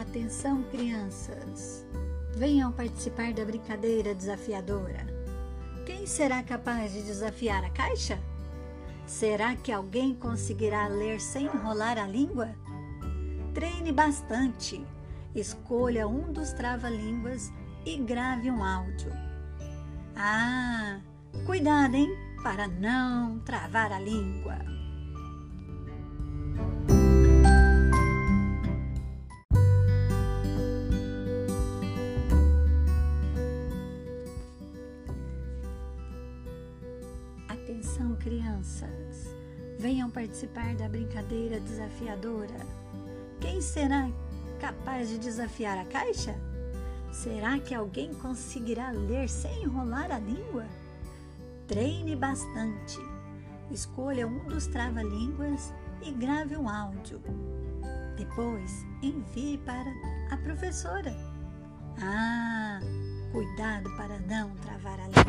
Atenção, crianças! Venham participar da brincadeira desafiadora. Quem será capaz de desafiar a caixa? Será que alguém conseguirá ler sem enrolar a língua? Treine bastante. Escolha um dos trava-línguas e grave um áudio. Ah, cuidado, hein? Para não travar a língua. Atenção, crianças! Venham participar da brincadeira desafiadora. Quem será capaz de desafiar a caixa? Será que alguém conseguirá ler sem enrolar a língua? Treine bastante. Escolha um dos trava-línguas e grave um áudio. Depois, envie para a professora. Ah, cuidado para não travar a língua.